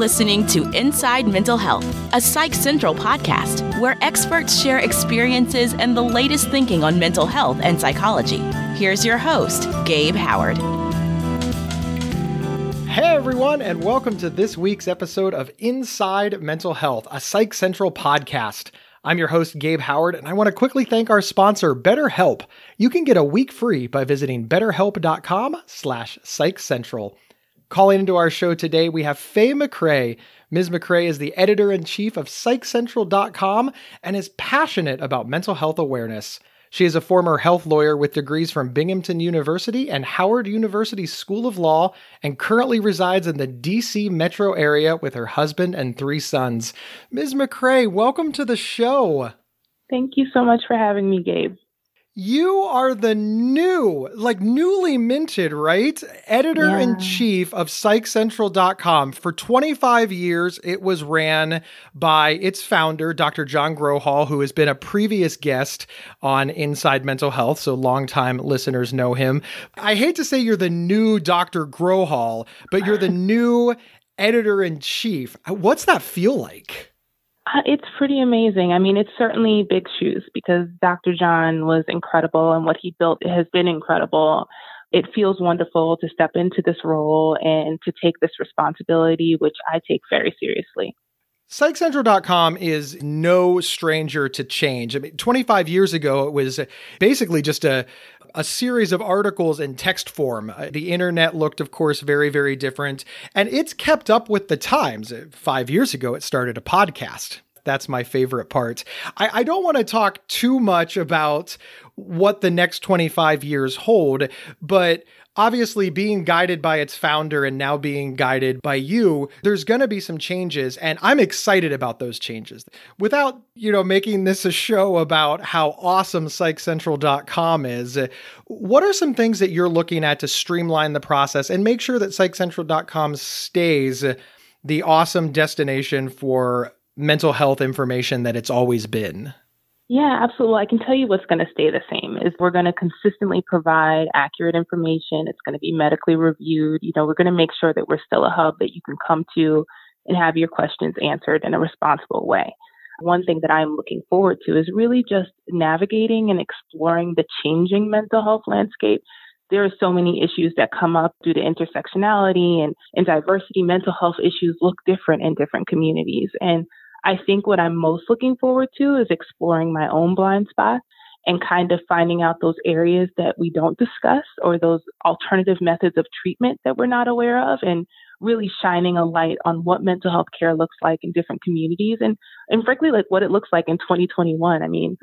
listening to Inside Mental Health, a Psych Central podcast where experts share experiences and the latest thinking on mental health and psychology. Here's your host, Gabe Howard. Hey everyone, and welcome to this week's episode of Inside Mental Health, a Psych Central podcast. I'm your host, Gabe Howard, and I want to quickly thank our sponsor, BetterHelp. You can get a week free by visiting betterhelp.com slash psychcentral. Calling into our show today, we have Faye McCray. Ms. McCray is the editor in chief of PsychCentral.com and is passionate about mental health awareness. She is a former health lawyer with degrees from Binghamton University and Howard University School of Law and currently resides in the DC metro area with her husband and three sons. Ms. McCray, welcome to the show. Thank you so much for having me, Gabe. You are the new, like newly minted, right? Editor in chief of psychcentral.com. For 25 years, it was ran by its founder, Dr. John Grohol, who has been a previous guest on Inside Mental Health. So, longtime listeners know him. I hate to say you're the new Dr. Grohol, but you're the new editor in chief. What's that feel like? Uh, it's pretty amazing. I mean, it's certainly big shoes because Dr. John was incredible and what he built has been incredible. It feels wonderful to step into this role and to take this responsibility, which I take very seriously. PsychCentral.com is no stranger to change. I mean, 25 years ago, it was basically just a, a series of articles in text form. Uh, the internet looked, of course, very, very different, and it's kept up with the times. Uh, five years ago, it started a podcast. That's my favorite part. I, I don't want to talk too much about what the next 25 years hold, but obviously being guided by its founder and now being guided by you, there's going to be some changes and I'm excited about those changes. Without, you know, making this a show about how awesome psychcentral.com is, what are some things that you're looking at to streamline the process and make sure that psychcentral.com stays the awesome destination for mental health information that it's always been? Yeah, absolutely. I can tell you what's going to stay the same is we're going to consistently provide accurate information. It's going to be medically reviewed. You know, we're going to make sure that we're still a hub that you can come to and have your questions answered in a responsible way. One thing that I'm looking forward to is really just navigating and exploring the changing mental health landscape. There are so many issues that come up due to intersectionality and, and diversity. Mental health issues look different in different communities. And I think what I'm most looking forward to is exploring my own blind spots and kind of finding out those areas that we don't discuss or those alternative methods of treatment that we're not aware of and really shining a light on what mental health care looks like in different communities and and frankly like what it looks like in 2021 i mean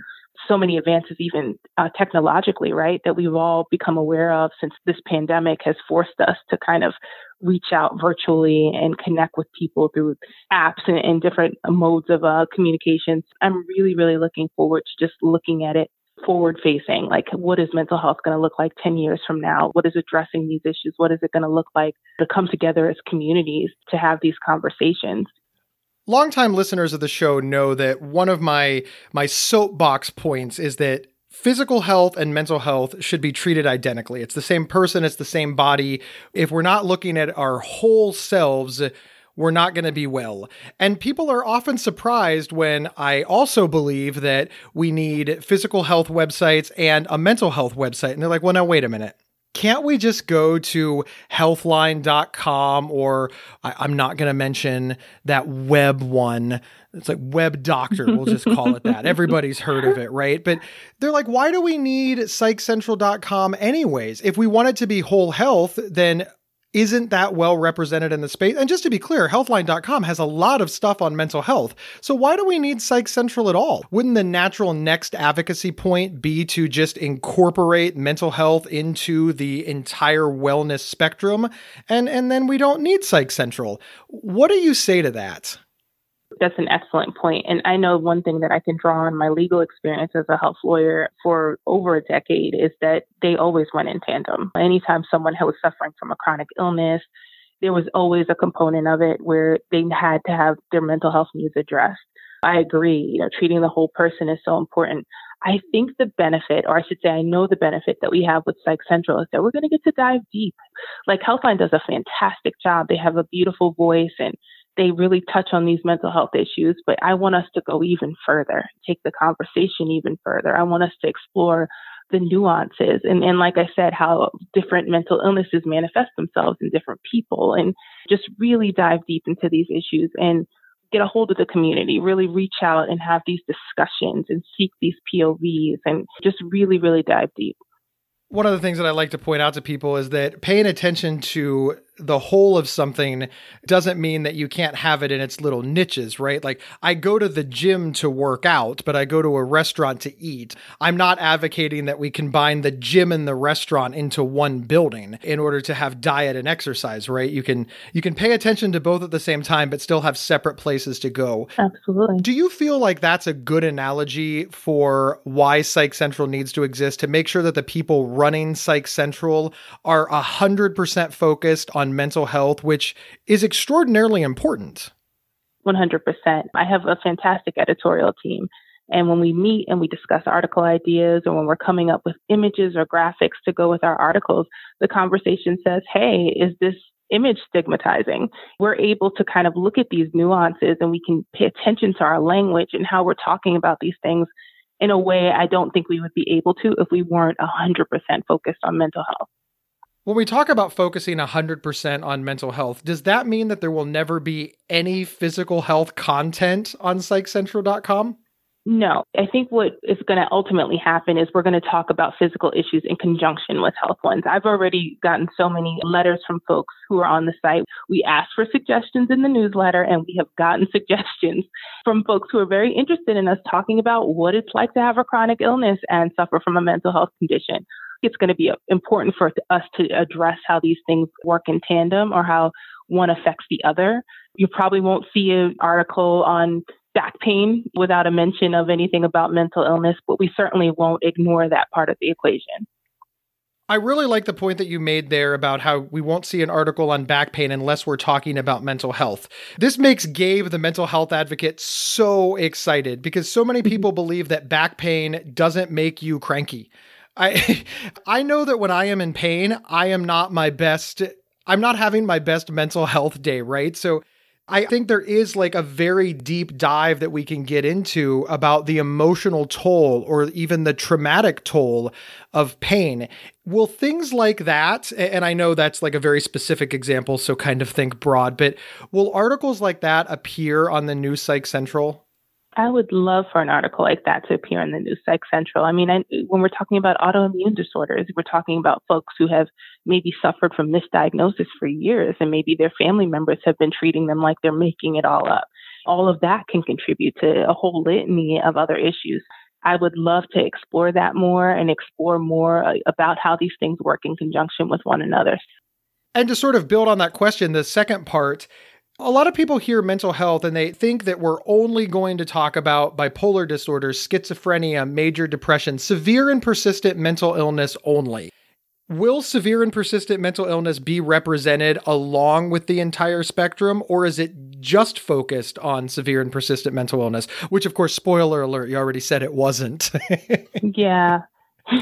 so many advances even uh, technologically right that we've all become aware of since this pandemic has forced us to kind of reach out virtually and connect with people through apps and, and different modes of uh, communications. I'm really, really looking forward to just looking at it forward facing. Like, what is mental health going to look like 10 years from now? What is addressing these issues? What is it going to look like to come together as communities to have these conversations? Longtime listeners of the show know that one of my my soapbox points is that physical health and mental health should be treated identically. It's the same person, it's the same body. If we're not looking at our whole selves, we're not going to be well. And people are often surprised when I also believe that we need physical health websites and a mental health website. And they're like, well, now, wait a minute can't we just go to healthline.com or I, am not going to mention that web one. It's like web doctor. We'll just call it that. Everybody's heard of it, right? But they're like, why do we need psychcentral.com anyways? If we want it to be whole health, then isn't that well represented in the space. And just to be clear, healthline.com has a lot of stuff on mental health. So why do we need Psych Central at all? Wouldn't the natural next advocacy point be to just incorporate mental health into the entire wellness spectrum? And and then we don't need Psych Central. What do you say to that? That's an excellent point. And I know one thing that I can draw on my legal experience as a health lawyer for over a decade is that they always went in tandem. Anytime someone was suffering from a chronic illness, there was always a component of it where they had to have their mental health needs addressed. I agree, you know, treating the whole person is so important. I think the benefit, or I should say, I know the benefit that we have with Psych Central is that we're going to get to dive deep. Like Healthline does a fantastic job. They have a beautiful voice and they really touch on these mental health issues, but I want us to go even further, take the conversation even further. I want us to explore the nuances and, and like I said, how different mental illnesses manifest themselves in different people and just really dive deep into these issues and get a hold of the community, really reach out and have these discussions and seek these POVs and just really, really dive deep. One of the things that I like to point out to people is that paying attention to the whole of something doesn't mean that you can't have it in its little niches, right? Like I go to the gym to work out, but I go to a restaurant to eat. I'm not advocating that we combine the gym and the restaurant into one building in order to have diet and exercise, right? You can you can pay attention to both at the same time but still have separate places to go. Absolutely. Do you feel like that's a good analogy for why Psych Central needs to exist to make sure that the people running Psych Central are 100% focused on on mental health, which is extraordinarily important. 100%. I have a fantastic editorial team. And when we meet and we discuss article ideas, or when we're coming up with images or graphics to go with our articles, the conversation says, hey, is this image stigmatizing? We're able to kind of look at these nuances and we can pay attention to our language and how we're talking about these things in a way I don't think we would be able to if we weren't 100% focused on mental health. When we talk about focusing 100% on mental health, does that mean that there will never be any physical health content on psychcentral.com? No, I think what is going to ultimately happen is we're going to talk about physical issues in conjunction with health ones. I've already gotten so many letters from folks who are on the site. We asked for suggestions in the newsletter and we have gotten suggestions from folks who are very interested in us talking about what it's like to have a chronic illness and suffer from a mental health condition it's going to be uh, important for us to address how these things work in tandem or how one affects the other. You probably won't see an article on back pain without a mention of anything about mental illness, but we certainly won't ignore that part of the equation. I really like the point that you made there about how we won't see an article on back pain unless we're talking about mental health. This makes Gabe, the mental health advocate, so excited because so many mm-hmm. people believe that back pain doesn't make you cranky. I I know that when I am in pain, I am not my best I'm not having my best mental health day, right? So I think there is like a very deep dive that we can get into about the emotional toll or even the traumatic toll of pain. Will things like that, and I know that's like a very specific example, so kind of think broad, but will articles like that appear on the new Psych Central? I would love for an article like that to appear in the new Psych Central. I mean, I, when we're talking about autoimmune disorders, we're talking about folks who have maybe suffered from misdiagnosis for years, and maybe their family members have been treating them like they're making it all up. All of that can contribute to a whole litany of other issues. I would love to explore that more and explore more uh, about how these things work in conjunction with one another. And to sort of build on that question, the second part a lot of people hear mental health and they think that we're only going to talk about bipolar disorder, schizophrenia, major depression, severe and persistent mental illness only. Will severe and persistent mental illness be represented along with the entire spectrum, or is it just focused on severe and persistent mental illness? Which, of course, spoiler alert, you already said it wasn't. yeah.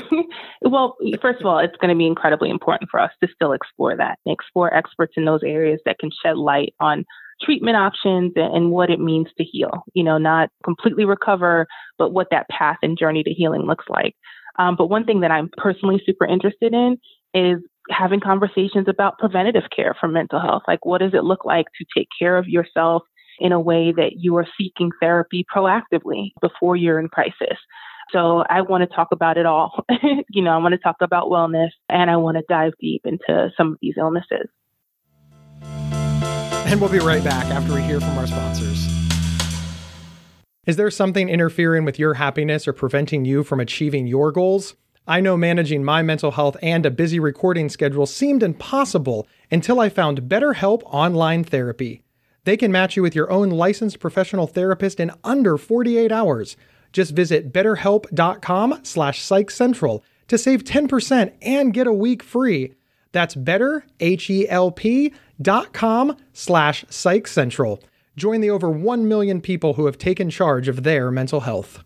well, first of all, it's going to be incredibly important for us to still explore that and explore experts in those areas that can shed light on treatment options and what it means to heal. You know, not completely recover, but what that path and journey to healing looks like. Um, but one thing that I'm personally super interested in is having conversations about preventative care for mental health. Like, what does it look like to take care of yourself in a way that you are seeking therapy proactively before you're in crisis? So I want to talk about it all. you know, I want to talk about wellness and I want to dive deep into some of these illnesses. And we'll be right back after we hear from our sponsors. Is there something interfering with your happiness or preventing you from achieving your goals? I know managing my mental health and a busy recording schedule seemed impossible until I found BetterHelp Online Therapy. They can match you with your own licensed professional therapist in under 48 hours. Just visit betterhelp.com slash psychcentral to save 10% and get a week free. That's betterhelp.com slash psychcentral. Join the over 1 million people who have taken charge of their mental health.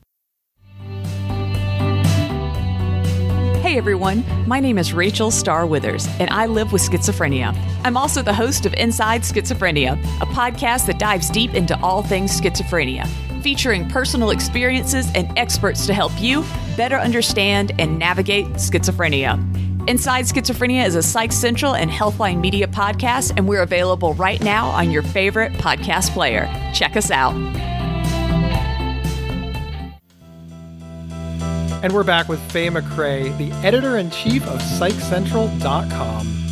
Hey everyone, my name is Rachel Star Withers, and I live with schizophrenia. I'm also the host of Inside Schizophrenia, a podcast that dives deep into all things schizophrenia, featuring personal experiences and experts to help you better understand and navigate schizophrenia. Inside Schizophrenia is a Psych Central and Healthline Media podcast, and we're available right now on your favorite podcast player. Check us out. And we're back with Faye McCray, the editor in chief of PsychCentral.com.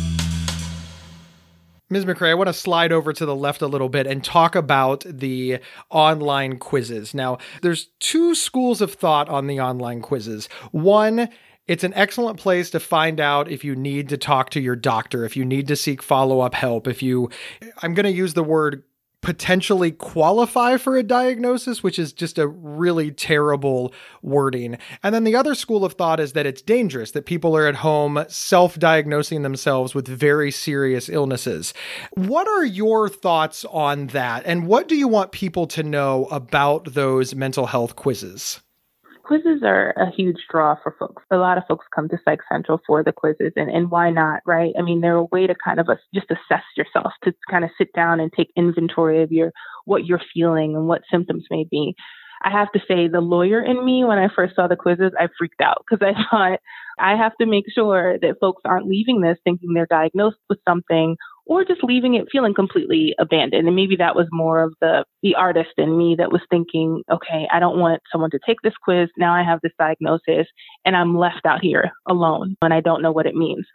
Ms. McCray, I want to slide over to the left a little bit and talk about the online quizzes. Now, there's two schools of thought on the online quizzes. One, it's an excellent place to find out if you need to talk to your doctor, if you need to seek follow up help, if you, I'm going to use the word potentially qualify for a diagnosis, which is just a really terrible wording. And then the other school of thought is that it's dangerous, that people are at home self diagnosing themselves with very serious illnesses. What are your thoughts on that? And what do you want people to know about those mental health quizzes? Quizzes are a huge draw for folks. A lot of folks come to Psych Central for the quizzes, and, and why not, right? I mean, they're a way to kind of a, just assess yourself, to kind of sit down and take inventory of your what you're feeling and what symptoms may be. I have to say, the lawyer in me, when I first saw the quizzes, I freaked out because I thought I have to make sure that folks aren't leaving this thinking they're diagnosed with something or just leaving it feeling completely abandoned. And maybe that was more of the the artist in me that was thinking, okay, I don't want someone to take this quiz. Now I have this diagnosis and I'm left out here alone and I don't know what it means.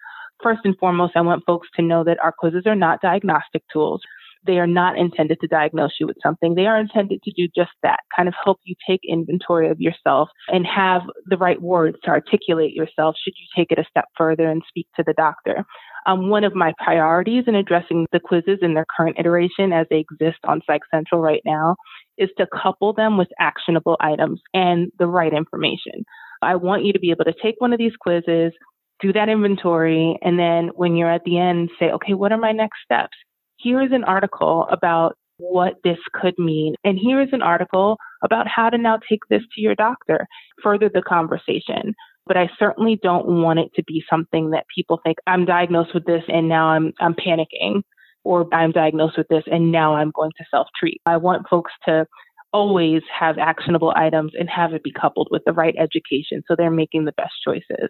First and foremost, I want folks to know that our quizzes are not diagnostic tools. They are not intended to diagnose you with something. They are intended to do just that, kind of help you take inventory of yourself and have the right words to articulate yourself should you take it a step further and speak to the doctor. Um, one of my priorities in addressing the quizzes in their current iteration as they exist on Psych Central right now is to couple them with actionable items and the right information. I want you to be able to take one of these quizzes, do that inventory, and then when you're at the end, say, okay, what are my next steps? Here is an article about what this could mean. And here is an article about how to now take this to your doctor, further the conversation but I certainly don't want it to be something that people think I'm diagnosed with this and now I'm I'm panicking or I'm diagnosed with this and now I'm going to self-treat. I want folks to always have actionable items and have it be coupled with the right education so they're making the best choices.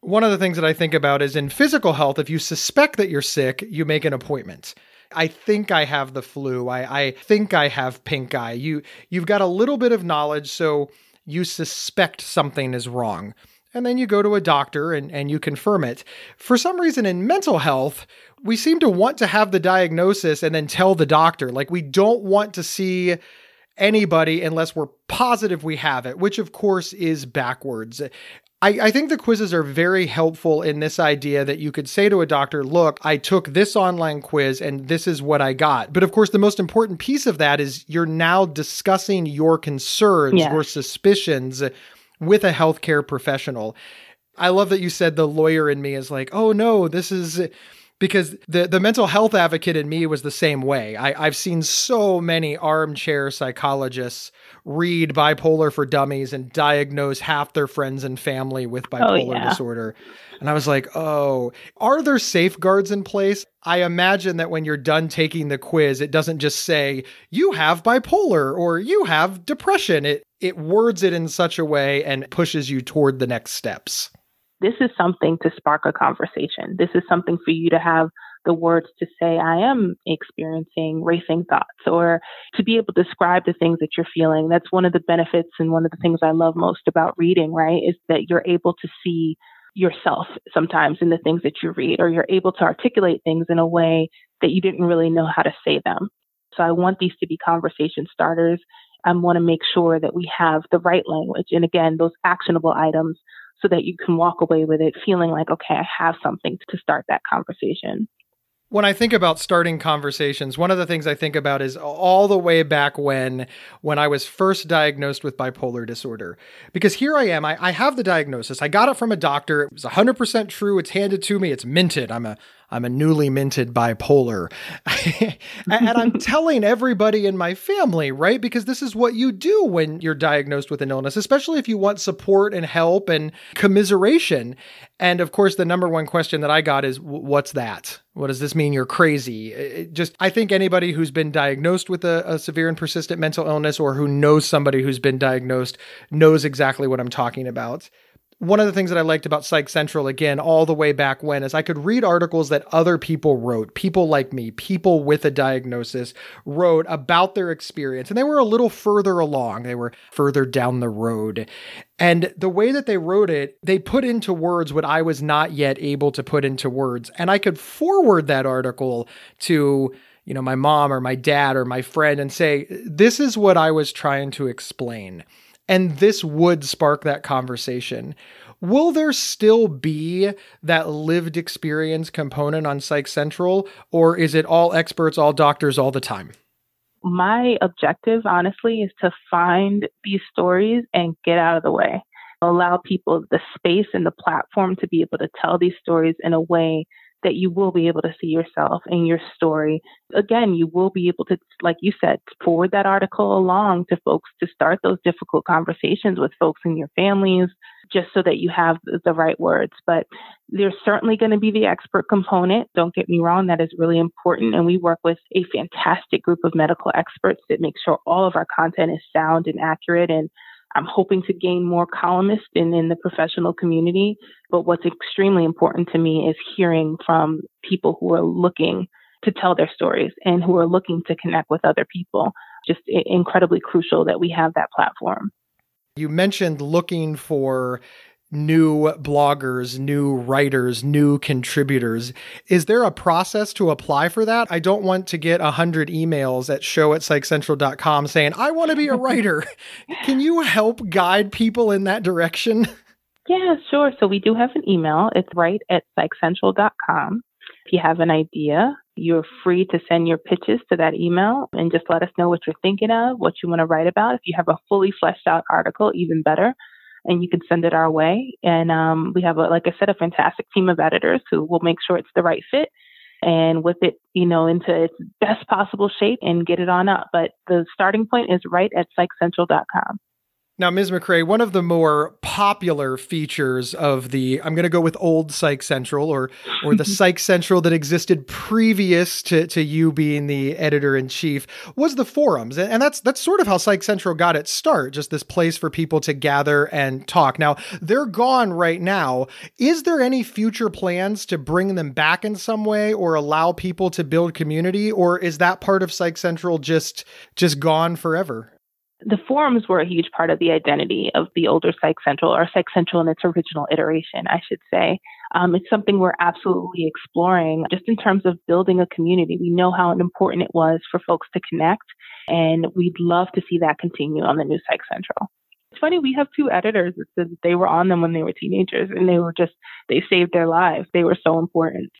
One of the things that I think about is in physical health, if you suspect that you're sick, you make an appointment. I think I have the flu. I, I think I have pink eye. You you've got a little bit of knowledge, so you suspect something is wrong. And then you go to a doctor and, and you confirm it. For some reason, in mental health, we seem to want to have the diagnosis and then tell the doctor. Like, we don't want to see anybody unless we're positive we have it, which of course is backwards. I, I, think the quizzes are very helpful in this idea that you could say to a doctor, look, I took this online quiz and this is what I got. But of course, the most important piece of that is you're now discussing your concerns, or suspicions with a healthcare professional. I love that you said the lawyer in me is like, oh no, this is because the the mental health advocate in me was the same way. I, I've seen so many armchair psychologists read bipolar for dummies and diagnose half their friends and family with oh, bipolar oh, yeah. disorder. And I was like, oh, are there safeguards in place? I imagine that when you're done taking the quiz, it doesn't just say, you have bipolar or you have depression. It it words it in such a way and pushes you toward the next steps this is something to spark a conversation. This is something for you to have the words to say, I am experiencing racing thoughts, or to be able to describe the things that you're feeling. That's one of the benefits and one of the things I love most about reading, right? Is that you're able to see yourself sometimes in the things that you read, or you're able to articulate things in a way that you didn't really know how to say them. So I want these to be conversation starters. I want to make sure that we have the right language. And again, those actionable items so that you can walk away with it feeling like, okay, I have something to start that conversation. When I think about starting conversations, one of the things I think about is all the way back when when I was first diagnosed with bipolar disorder. Because here I am, I, I have the diagnosis. I got it from a doctor. It was 100% true. It's handed to me. It's minted. I'm a I'm a newly minted bipolar. and I'm telling everybody in my family, right? Because this is what you do when you're diagnosed with an illness, especially if you want support and help and commiseration. And of course, the number one question that I got is, what's that? What does this mean? You're crazy. It just, I think anybody who's been diagnosed with a, a, severe and persistent mental illness or who knows somebody who's been diagnosed knows exactly what I'm talking about one of the things that I liked about Psych Central, again, all the way back when, is I could read articles that other people wrote, people like me, people with a diagnosis wrote about their experience. And they were a little further along, they were further down the road. And the way that they wrote it, they put into words what I was not yet able to put into words. And I could forward that article to you know my mom or my dad or my friend and say this is what I was trying to explain and this would spark that conversation. Will there still be that lived experience component on Psych Central, or is it all experts, all doctors, all the time? My objective, honestly, is to find these stories and get out of the way. Allow people the space and the platform to be able to tell these stories in a way that you will be able to see yourself in your story. Again, you will be able to, like you said, forward that article along to folks to start those difficult conversations with folks in your families, just so that you have the right words. But there's certainly going to be the expert component. Don't get me wrong, that is really important. And we work with a fantastic group of medical experts that make sure all of our content is sound and accurate and I'm hoping to gain more columnists in, in the professional community. But what's extremely important to me is hearing from people who are looking to tell their stories and who are looking to connect with other people. Just incredibly crucial that we have that platform. You mentioned looking for new bloggers, new writers, new contributors. Is there a process to apply for that? I don't want to get 100 emails at show at psychcentral.com saying, I want to be a writer. Can you help guide people in that direction? Yeah, sure. So we do have an email. It's write at psychcentral.com. If you have an idea, you're free to send your pitches to that email and just let us know what you're thinking of, what you want to write about. If you have a fully fleshed out article, even better and you can send it our way. And um, we have, a, like I said, a fantastic team of editors who will make sure it's the write fit and whip it, you know, into its best possible shape and get it on up. But the starting point is right at psychcentral.com. Now, Ms. McCray, one of the more popular features of the I'm going to go with old Psych Central or or the Psych Central that existed previous to, to you being the editor in chief was the forums, and that's that's sort of how Psych Central got its start. Just this place for people to gather and talk. Now they're gone right now. Is there any future plans to bring them back in some way or allow people to build community, or is that part of Psych Central just just gone forever? The forums were a huge part of the identity of the older Psych Central, or Psych Central in its original iteration, I should say. Um, it's something we're absolutely exploring just in terms of building a community. We know how important it was for folks to connect, and we'd love to see that continue on the new Psych Central. It's funny, we have two editors that said that they were on them when they were teenagers, and they were just, they saved their lives. They were so important.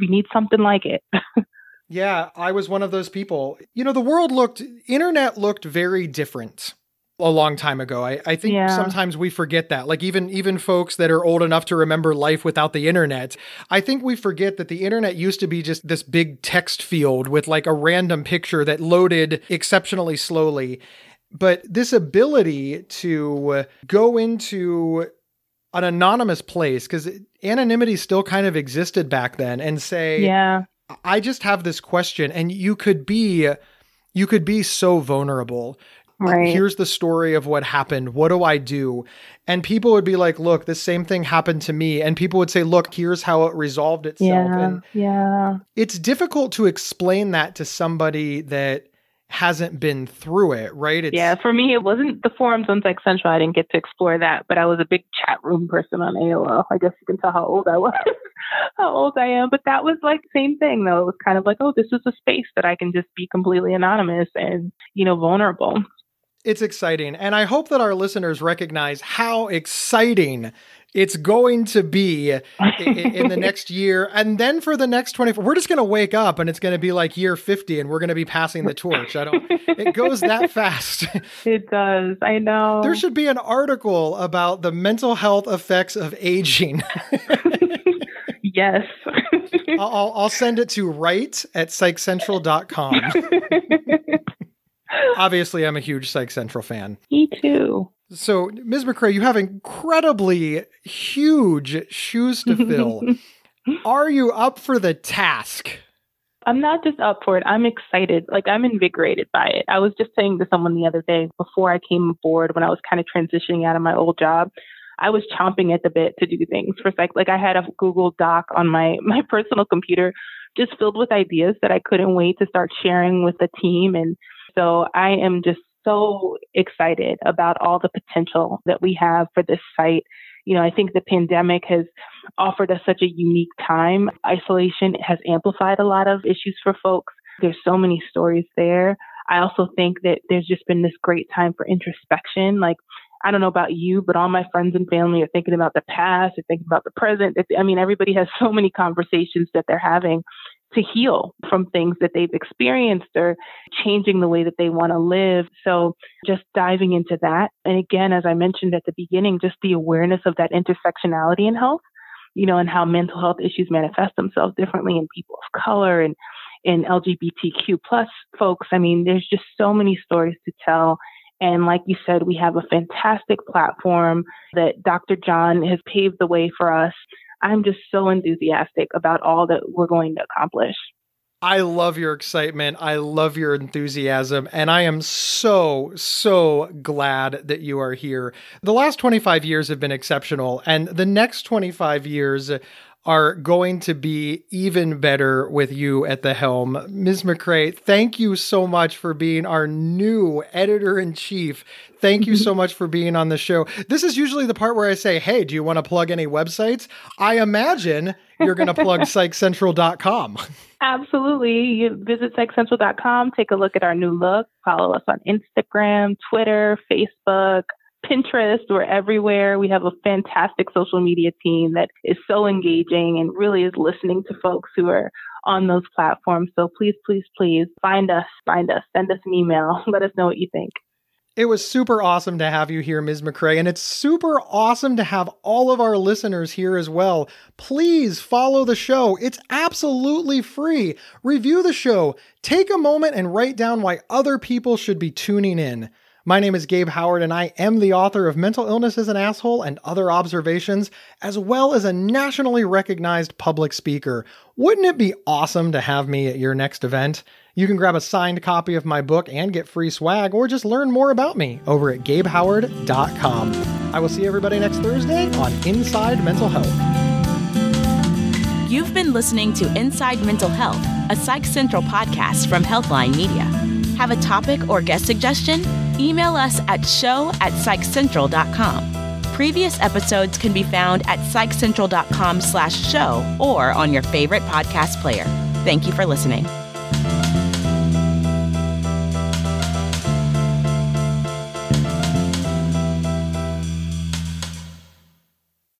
We need something like it. Yeah, I was one of those people. You know, the world looked, internet looked very different a long time ago. I, I think yeah. sometimes we forget that. Like even even folks that are old enough to remember life without the internet, I think we forget that the internet used to be just this big text field with like a random picture that loaded exceptionally slowly. But this ability to go into an anonymous place because anonymity still kind of existed back then and say yeah I just have this question, and you could be, you could be so vulnerable. Right. Here's the story of what happened. What do I do? And people would be like, "Look, this same thing happened to me." And people would say, "Look, here's how it resolved itself." Yeah. And yeah. It's difficult to explain that to somebody that hasn't been through it, right? It's, yeah, for me, it wasn't the forums on Psych Central. I didn't get to explore that, but I was a big chat room person on AOL. I guess you can tell how old I was, how old I am. But that was like same thing, though. It was kind of like, oh, this is a space that I can just be completely anonymous and you know vulnerable. It's exciting. And I hope that our listeners recognize how exciting it's going to be in, in the next year. And then for the next 24, we're just going to wake up and it's going to be like year 50 and we're going to be passing the torch. I don't, it goes that fast. It does. I know. There should be an article about the mental health effects of aging. Yes. I'll, I'll send it to write at psychcentral.com. Obviously, I'm a huge Psych Central fan. Me too. So, Ms. McCray, you have incredibly huge shoes to fill. Are you up for the task? I'm not just up for it. I'm excited. Like I'm invigorated by it. I was just saying to someone the other day before I came aboard when I was kind of transitioning out of my old job. I was chomping at the bit to do things for like like I had a Google Doc on my my personal computer just filled with ideas that I couldn't wait to start sharing with the team and so I am just so excited about all the potential that we have for this site. You know, I think the pandemic has offered us such a unique time. Isolation has amplified a lot of issues for folks. There's so many stories there. I also think that there's just been this great time for introspection. Like, I don't know about you, but all my friends and family are thinking about the past, they're thinking about the present. I mean, everybody has so many conversations that they're having to heal from things that they've experienced or changing the way that they want to live. So just diving into that. And again, as I mentioned at the beginning, just the awareness of that intersectionality in health, you know, and how mental health issues manifest themselves differently in people of color and in LGBTQ plus folks. I mean, there's just so many stories to tell. And like you said, we have a fantastic platform that Dr. John has paved the way for us I'm just so enthusiastic about all that we're going to accomplish. I love your excitement. I love your enthusiasm. And I am so, so glad that you are here. The last 25 years have been exceptional. And the next 25 years are going to be even better with you at the helm. Ms. McCray, thank you so much for being our new editor in chief. Thank you so much for being on the show. This is usually the part where I say, Hey, do you want to plug any websites? I imagine you're going to plug psychcentral.com. Absolutely. You visit psychcentral.com, take a look at our new look, follow us on Instagram, Twitter, Facebook, Pinterest, we're everywhere. We have a fantastic social media team that is so engaging and really is listening to folks who are on those platforms. So please, please, please find us, find us, send us an email, let us know what you think. It was super awesome to have you here, Ms. McCray, and it's super awesome to have all of our listeners here as well. Please follow the show. It's absolutely free. Review the show. Take a moment and write down why other people should be tuning in. My name is Gabe Howard, and I am the author of Mental Illness is an Asshole and Other Observations, as well as a nationally recognized public speaker. Wouldn't it be awesome to have me at your next event? You can grab a signed copy of my book and get free swag, or just learn more about me over at gabehoward.com. I will see everybody next Thursday on Inside Mental Health. You've been listening to Inside Mental Health, a Psych Central podcast from Healthline Media. Have a topic or guest suggestion? Email us at show at psychcentral.com. Previous episodes can be found at psychcentral.com slash show or on your favorite podcast player. Thank you for listening.